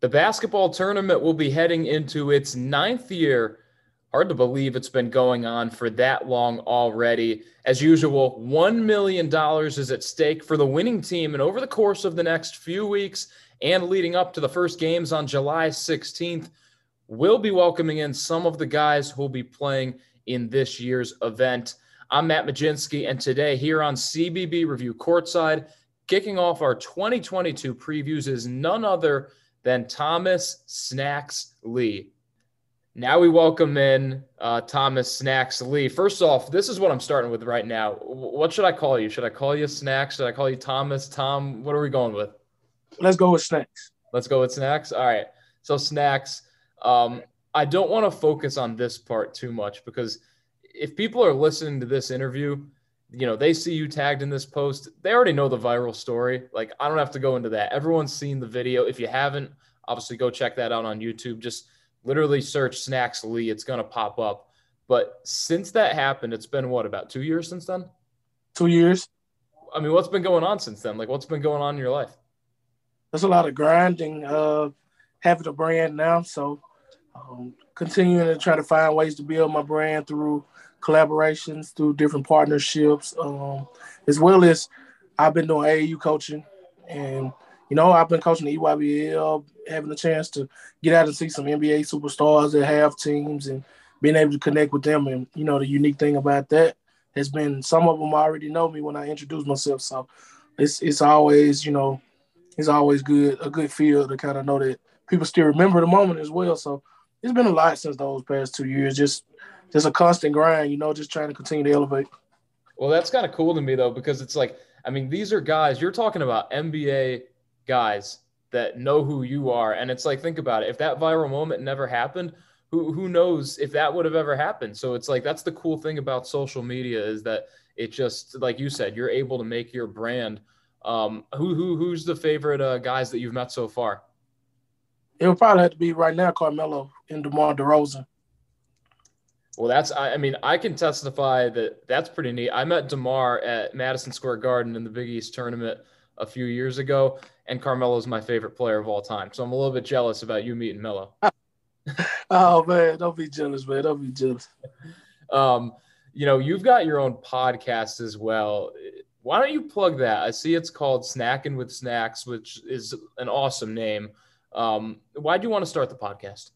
The basketball tournament will be heading into its ninth year. Hard to believe it's been going on for that long already. As usual, $1 million is at stake for the winning team. And over the course of the next few weeks and leading up to the first games on July 16th, we'll be welcoming in some of the guys who will be playing in this year's event. I'm Mat Mlodzinski, and today here on CBB Review Courtside, kicking off our 2022 previews is none other than Thomas Snacks Lee. Now we welcome in uh, Thomas Snacks Lee. First off, this is what I'm starting with right now. What should I call you? Should I call you Snacks? Should I call you Thomas? Tom? What are we going with? Let's go with Snacks. Let's go with Snacks. All right. So Snacks. Um, I don't want to focus on this part too much because if people are listening to this interview, you know, they see you tagged in this post, they already know the viral story. Like, I don't have to go into that. Everyone's seen the video. If you haven't, obviously go check that out on YouTube. Just literally search Snacks Lee, it's going to pop up. But since that happened, it's been what, about two years since then? Two years. I mean, what's been going on since then? Like, what's been going on in your life? There's a lot of grinding, uh, having a brand now. So, um, continuing to try to find ways to build my brand through collaborations, through different partnerships, um, as well as I've been doing AAU coaching, and you know I've been coaching the EYBL, having a chance to get out and see some NBA superstars that have teams and being able to connect with them. And you know the unique thing about that has been some of them already know me when I introduce myself, so it's it's always you know it's always good a good feel to kind of know that people still remember the moment as well. So it's been a lot since those past two years. Just just a constant grind, you know, just trying to continue to elevate. Well, that's kind of cool to me though, because it's like, I mean, these are guys you're talking about NBA guys that know who you are, and it's like, think about it. If that viral moment never happened, who who knows if that would have ever happened? So it's like that's the cool thing about social media is that it just like you said, you're able to make your brand. Um, who who who's the favorite uh, guys that you've met so far? It would probably have to be right now Carmelo and DeMar DeRozan. Well, that's I, I mean I can testify that that's pretty neat. I met Demar at Madison Square Garden in the Big East tournament a few years ago, and Carmelo's my favorite player of all time. So I'm a little bit jealous about you meeting Melo. oh man, don't be jealous, man. Don't be jealous. um, you know, you've got your own podcast as well. Why don't you plug that? I see it's called Snacking with Snacks, which is an awesome name. Um, why do you want to start the podcast?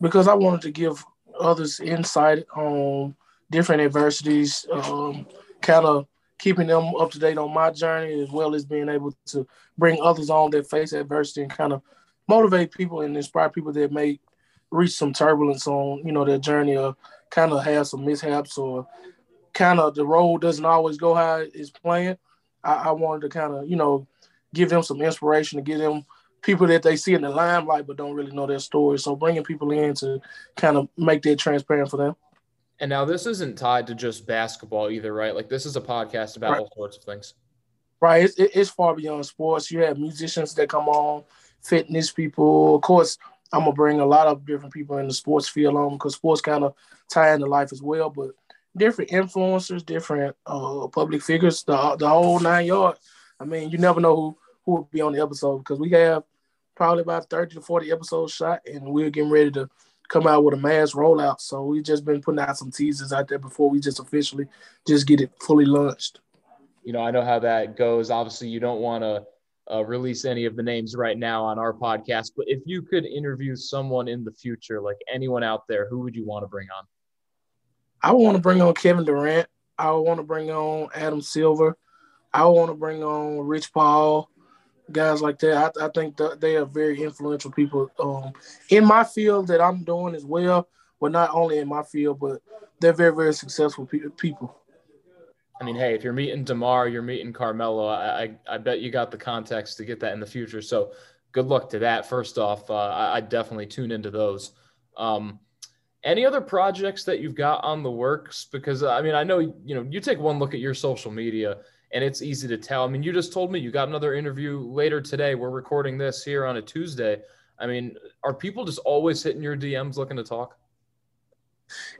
Because I wanted to give others insight on different adversities, um, kind of keeping them up to date on my journey, as well as being able to bring others on that face adversity and kind of motivate people and inspire people that may reach some turbulence on, you know, their journey or kind of have some mishaps or kind of the road doesn't always go how it's planned. I, I wanted to kind of, you know, give them some inspiration to give them people that they see in the limelight but don't really know their story. So bringing people in to kind of make that transparent for them. And now this isn't tied to just basketball either, right? Like this is a podcast about right. all sorts of things. Right. It's, it's far beyond sports. You have musicians that come on, fitness people. Of course, I'm gonna bring a lot of different people in the sports field on because sports kind of tie into life as well. But different influencers, different uh, public figures, the the whole nine yards. I mean, you never know who who will be on the episode because we have probably about 30 to 40 episodes shot and we're getting ready to come out with a mass rollout. So we've just been putting out some teasers out there before we just officially just get it fully launched. You know, I know how that goes. Obviously, you don't want to uh, release any of the names right now on our podcast, but if you could interview someone in the future, like anyone out there, who would you want to bring on? I want to bring on Kevin Durant. I want to bring on Adam Silver. I want to bring on Rich Paul guys like that. I, I think they are very influential people um, in my field that I'm doing as well. But not only in my field, but they're very, very successful pe- people. I mean, hey, if you're meeting Demar, you're meeting Carmelo. I, I, I bet you got the context to get that in the future. So good luck to that. First off, uh, I, I, definitely tune into those. Um, any other projects that you've got on the works? Because I mean, I know you know you take one look at your social media and it's easy to tell. I mean, you just told me you got another interview later today. We're recording this here on a Tuesday. I mean, are people just always hitting your DMs looking to talk?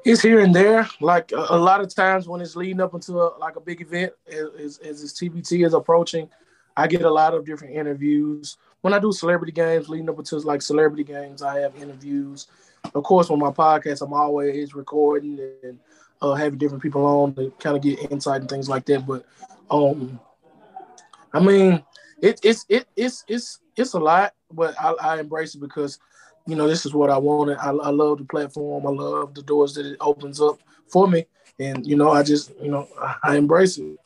It's here and there. Like a, a lot of times when it's leading up into a, like a big event, as, as this TBT is approaching, I get a lot of different interviews. when I do celebrity games, leading up to like celebrity games, I have interviews. Of course, on my podcast, I'm always recording and uh, having different people on to kind of get insight and things like that. But um, I mean, it, it's it, it's it's it's a lot, but I, I embrace it because you know this is what I wanted. I, I love the platform. I love the doors that it opens up for me, and you know I just you know I, I embrace it.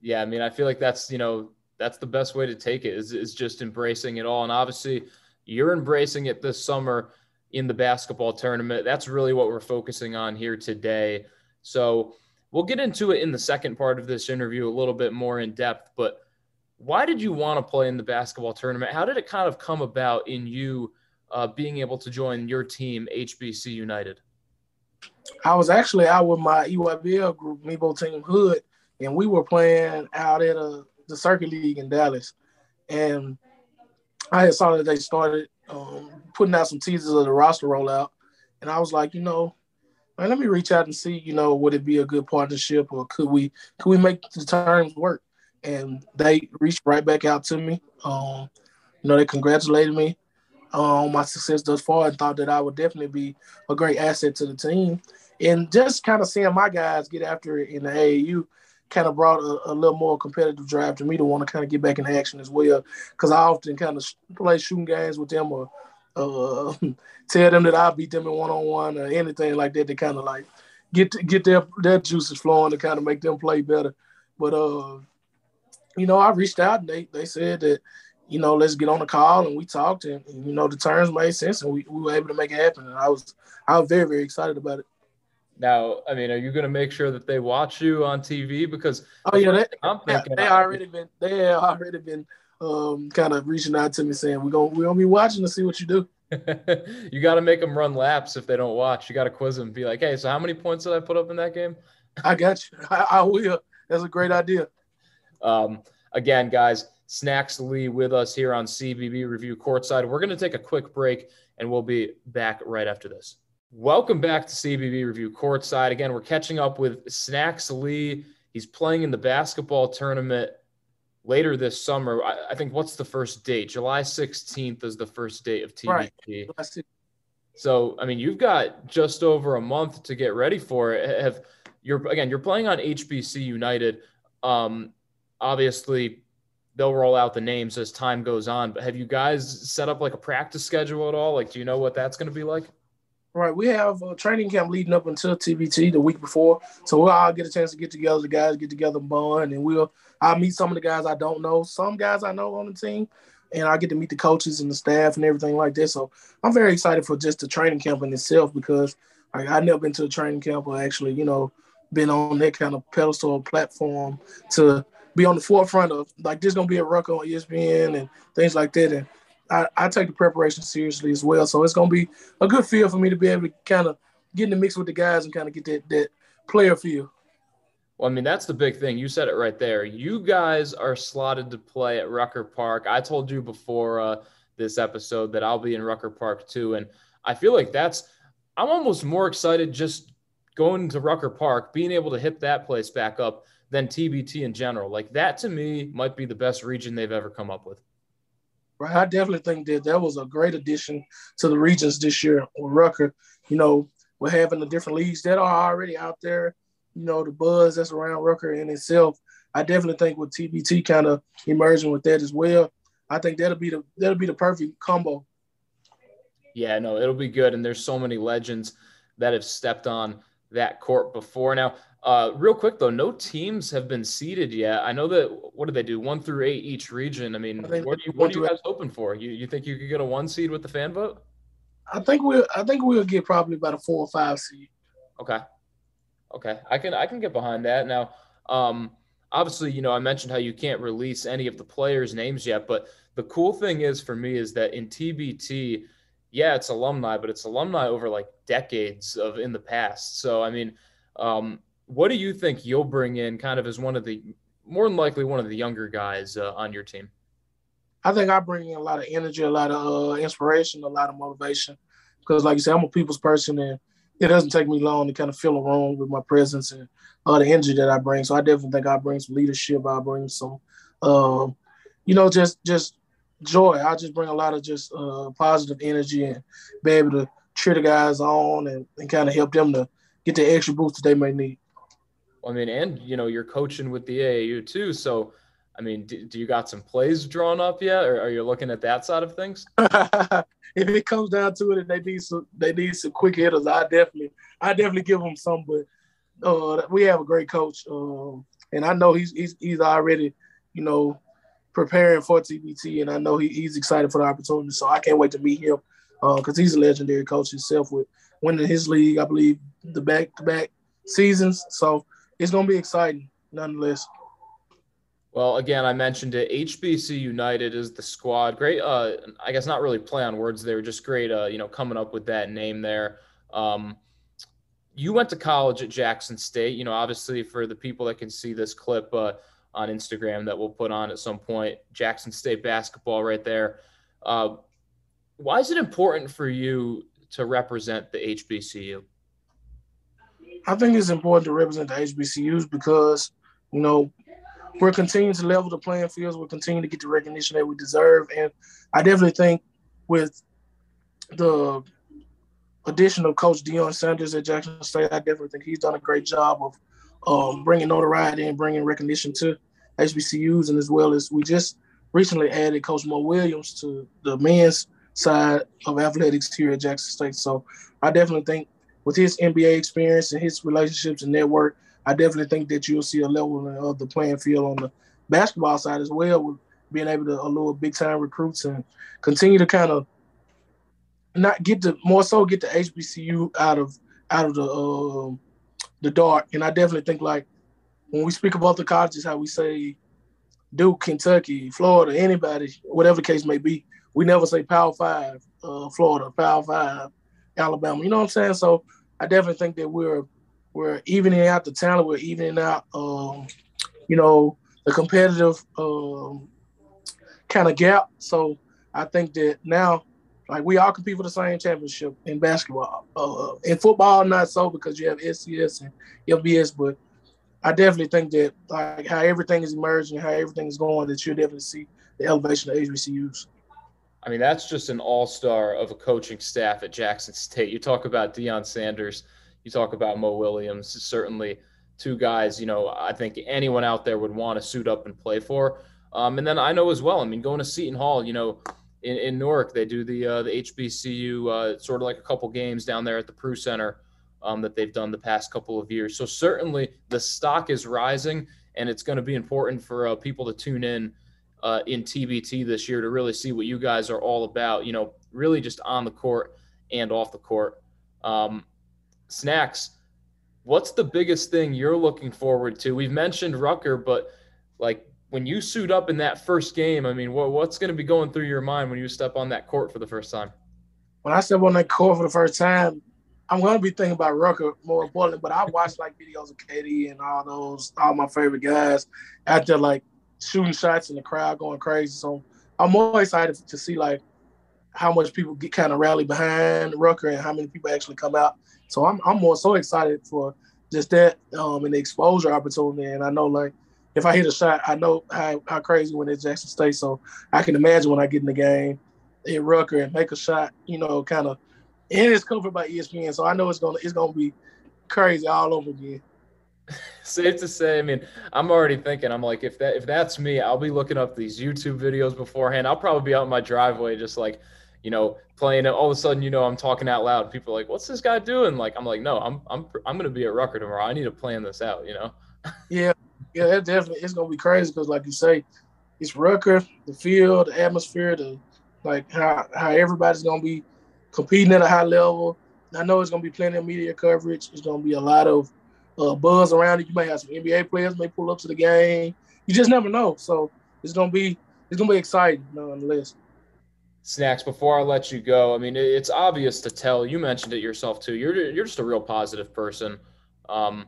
Yeah, I mean, I feel like that's you know that's the best way to take it is is just embracing it all, and obviously you're embracing it this summer in the basketball tournament. That's really what we're focusing on here today. So we'll get into it in the second part of this interview a little bit more in depth, but why did you want to play in the basketball tournament? How did it kind of come about in you uh, being able to join your team, HBC United? I was actually out with my EYBL group, Mebo Team Hood, and we were playing out at uh, the Circuit League in Dallas. And I had saw that they started um, putting out some teasers of the roster rollout, and I was like, you know, let me reach out and see, you know, would it be a good partnership or could we could we make the terms work? And they reached right back out to me. Um, you know, they congratulated me on my success thus far and thought that I would definitely be a great asset to the team. And just kind of seeing my guys get after it in the AAU kind of brought a, a, little more competitive drive to me to want to kind of get back in action as well. Because I often kind of play shooting games with them or uh, tell them that I'll beat them in one on one or anything like that to kind of like get to, get their their juices flowing to kind of make them play better. But uh, you know, I reached out and they they said that you know let's get on the call and we talked and, and you know the terms made sense and we, we were able to make it happen and I was I was very very excited about it. Now, I mean, are you going to make sure that they watch you on TV? Because oh yeah, they, I'm thinking they, already been they have already been um, kind of reaching out to me saying we're gonna we're gonna be watching to see what you do. you got to make them run laps if they don't watch. You got to quiz them. Be like, hey, so how many points did I put up in that game? I got you. I, I will. That's a great idea. Um, again, guys, Snacks Lee with us here on CBB Review Courtside. We're going to take a quick break and we'll be back right after this. Welcome back to CBB Review Courtside. Again, we're catching up with Snacks Lee. He's playing in the basketball tournament later this summer. I, I think what's the first date? July 16th is the first date of TBT. Right. So, I mean, you've got just over a month to get ready for it. Have you're again, you're playing on HBC United. Um, obviously, they'll roll out the names as time goes on. But have you guys set up like a practice schedule at all? Like, do you know what that's going to be like? Right, we have a training camp leading up until TBT the week before, so we'll all get a chance to get together. The guys get together, bond, and we'll I'll meet some of the guys I don't know, some guys I know on the team, and I get to meet the coaches and the staff and everything like that. So I'm very excited for just the training camp in itself because like, I've never been to a training camp or actually, you know, been on that kind of pedestal platform to be on the forefront of like there's gonna be a Rucker on ESPN and things like that. And I, I take the preparation seriously as well. So it's gonna be a good feel for me to be able to kind of get in the mix with the guys and kind of get that that player feel. Well, I mean, that's the big thing. You said it right there. You guys are slotted to play at Rucker Park. I told you before uh, this episode that I'll be in Rucker Park too. And I feel like that's, I'm almost more excited just going to Rucker Park, being able to hit that place back up than TBT in general. Like that to me might be the best region they've ever come up with. Right. I definitely think that that was a great addition to the regions this year with Rucker. You know, we're having the different leagues that are already out there, you know, the buzz that's around Rucker in itself. I definitely think with TBT kind of emerging with that as well, I think that'll be the that'll be the perfect combo. Yeah, no, it'll be good. And there's so many legends that have stepped on that court before. Now, uh, real quick though, no teams have been seeded yet. I know that what do they do? One through eight each region. I mean, I what, are you, what are you guys hoping for? You you think you could get a one seed with the fan vote? I think we'll I think we'll get probably about a four or five seed. Okay. Okay. I can I can get behind that. Now, um, obviously, you know, I mentioned how you can't release any of the players' names yet, but the cool thing is for me is that in TBT, yeah, it's alumni, but it's alumni over like decades of in the past. So I mean, um, what do you think you'll bring in kind of as one of the more than likely one of the younger guys uh, on your team? I think I bring in a lot of energy, a lot of uh, inspiration, a lot of motivation. Because, like you said, I'm a people's person, and it doesn't take me long to kind of fill a room with my presence and uh, the energy that I bring. So I definitely think I bring some leadership. I bring some, um, you know, just just joy. I just bring a lot of just uh, positive energy and be able to cheer the guys on and, and kind of help them to get the extra boost that they may need. I mean, and you know, you're coaching with the AAU too, so I mean, do, do you got some plays drawn up yet, or are you looking at that side of things? if it comes down to it, and they need some, they need some quick hitters. I definitely, I definitely give them some. But uh, we have a great coach, um, and I know he's he's he's already, you know, preparing for TBT, and I know he, he's excited for the opportunity. So I can't wait to meet him because uh, he's a legendary coach himself with winning his league, I believe, the back to back seasons. So it's gonna be exciting, nonetheless. Well, again, I mentioned it. HBC United is the squad. Great. Uh, I guess not really play on words. They were just great. Uh, you know, coming up with that name there. Um, you went to college at Jackson State. You know, obviously for the people that can see this clip uh, on Instagram that we'll put on at some point, Jackson State basketball right there. Uh, why is it important for you to represent the HBCU? I think it's important to represent the HBCUs because, you know, we're continuing to level the playing fields. We're continuing to get the recognition that we deserve. And I definitely think with the addition of Coach Deion Sanders at Jackson State, I definitely think he's done a great job of um, bringing notoriety and bringing recognition to HBCUs. And as well as we just recently added Coach Mo Williams to the men's side of athletics here at Jackson State. So I definitely think with his NBA experience and his relationships and network, I definitely think that you'll see a level of the playing field on the basketball side as well, with being able to allure big time recruits and continue to kind of not get the more so get the HBCU out of out of the uh, the dark. And I definitely think like when we speak about the colleges, how we say Duke, Kentucky, Florida, anybody, whatever the case may be, we never say Power Five, uh, Florida, Power Five, Alabama. You know what I'm saying? So I definitely think that we're we're evening out the talent. We're evening out, um, you know, the competitive um, kind of gap. So I think that now, like we all compete for the same championship in basketball. Uh, in football, not so because you have FCS and FBS, but I definitely think that like how everything is emerging, how everything is going, that you'll definitely see the elevation of HBCUs. I mean, that's just an all-star of a coaching staff at Jackson State. You talk about Deion Sanders you talk about Mo Williams, certainly two guys, you know, I think anyone out there would want to suit up and play for. Um, and then I know as well, I mean, going to Seton Hall, you know, in, in Newark, they do the uh, the HBCU uh, sort of like a couple games down there at the Pru Center um, that they've done the past couple of years. So certainly the stock is rising, and it's going to be important for uh, people to tune in uh, in TBT this year to really see what you guys are all about. You know, really just on the court and off the court. Um, snacks, what's the biggest thing you're looking forward to? We've mentioned Rucker, but like when you suit up in that first game, I mean, what, what's going to be going through your mind when you step on that court for the first time? When I step on that court for the first time, I'm going to be thinking about Rucker more importantly, but I watched like videos of KD and all those, all my favorite guys out there like shooting shots in the crowd going crazy. So I'm more excited to see like how much people get kind of rally behind Rucker and how many people actually come out so I'm I'm more so excited for just that um, and the exposure opportunity. And I know like if I hit a shot, I know how, how crazy when it's Jackson State. So I can imagine when I get in the game at Rucker and make a shot, you know, kind of and it's covered by ESPN. So I know it's gonna it's gonna be crazy all over again. Safe to say, I mean, I'm already thinking. I'm like, if that if that's me, I'll be looking up these YouTube videos beforehand. I'll probably be out in my driveway, just like you know, playing it. All of a sudden, you know, I'm talking out loud. People are like, "What's this guy doing?" Like, I'm like, "No, I'm I'm I'm gonna be at Rucker tomorrow. I need to plan this out." You know. yeah, yeah, it definitely it's gonna be crazy because, like you say, it's Rucker, the field, the atmosphere, the like how how everybody's gonna be competing at a high level. I know it's gonna be plenty of media coverage. It's gonna be a lot of uh, buzz around it. You may have some NBA players may pull up to the game. You just never know. So it's gonna be it's gonna be exciting nonetheless. Snacks, before I let you go, I mean, it's obvious to tell. You mentioned it yourself too. You're you're just a real positive person. Um,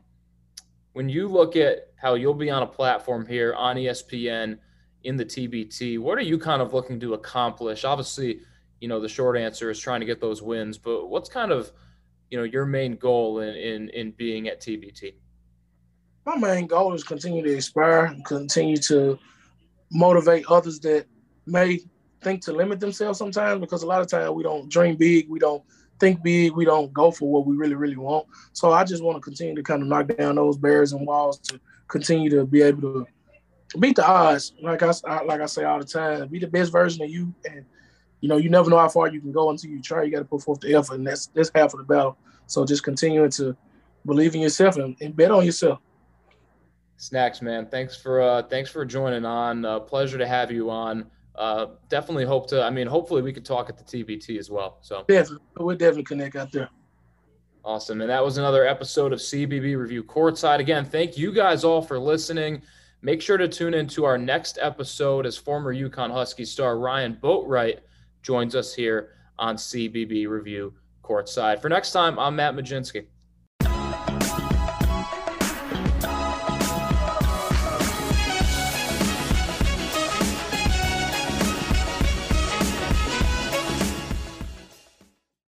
when you look at how you'll be on a platform here on ESPN in the TBT, what are you kind of looking to accomplish? Obviously, you know the short answer is trying to get those wins, but what's kind of you know your main goal in in, in being at TBT? My main goal is continue to inspire, continue to motivate others that may think to limit themselves sometimes because a lot of times we don't dream big, we don't think big, we don't go for what we really, really want. So I just want to continue to kind of knock down those barriers and walls to continue to be able to beat the odds. Like I like I say all the time, be the best version of you, and you know you never know how far you can go until you try. You got to put forth the effort, and that's that's half of the battle. So just continuing to believe in yourself and, and bet on yourself. Snacks, man. Thanks for uh, thanks for joining on. Uh, pleasure to have you on. Uh, definitely hope to. I mean, hopefully we could talk at the TBT as well. So definitely, we'll definitely connect out there. Awesome. And that was another episode of CBB Review Courtside. Again, thank you guys all for listening. Make sure to tune in to our next episode as former UConn Husky star Ryan Boatright joins us here on CBB Review Courtside. For next time, I'm Mat Mlodzinski.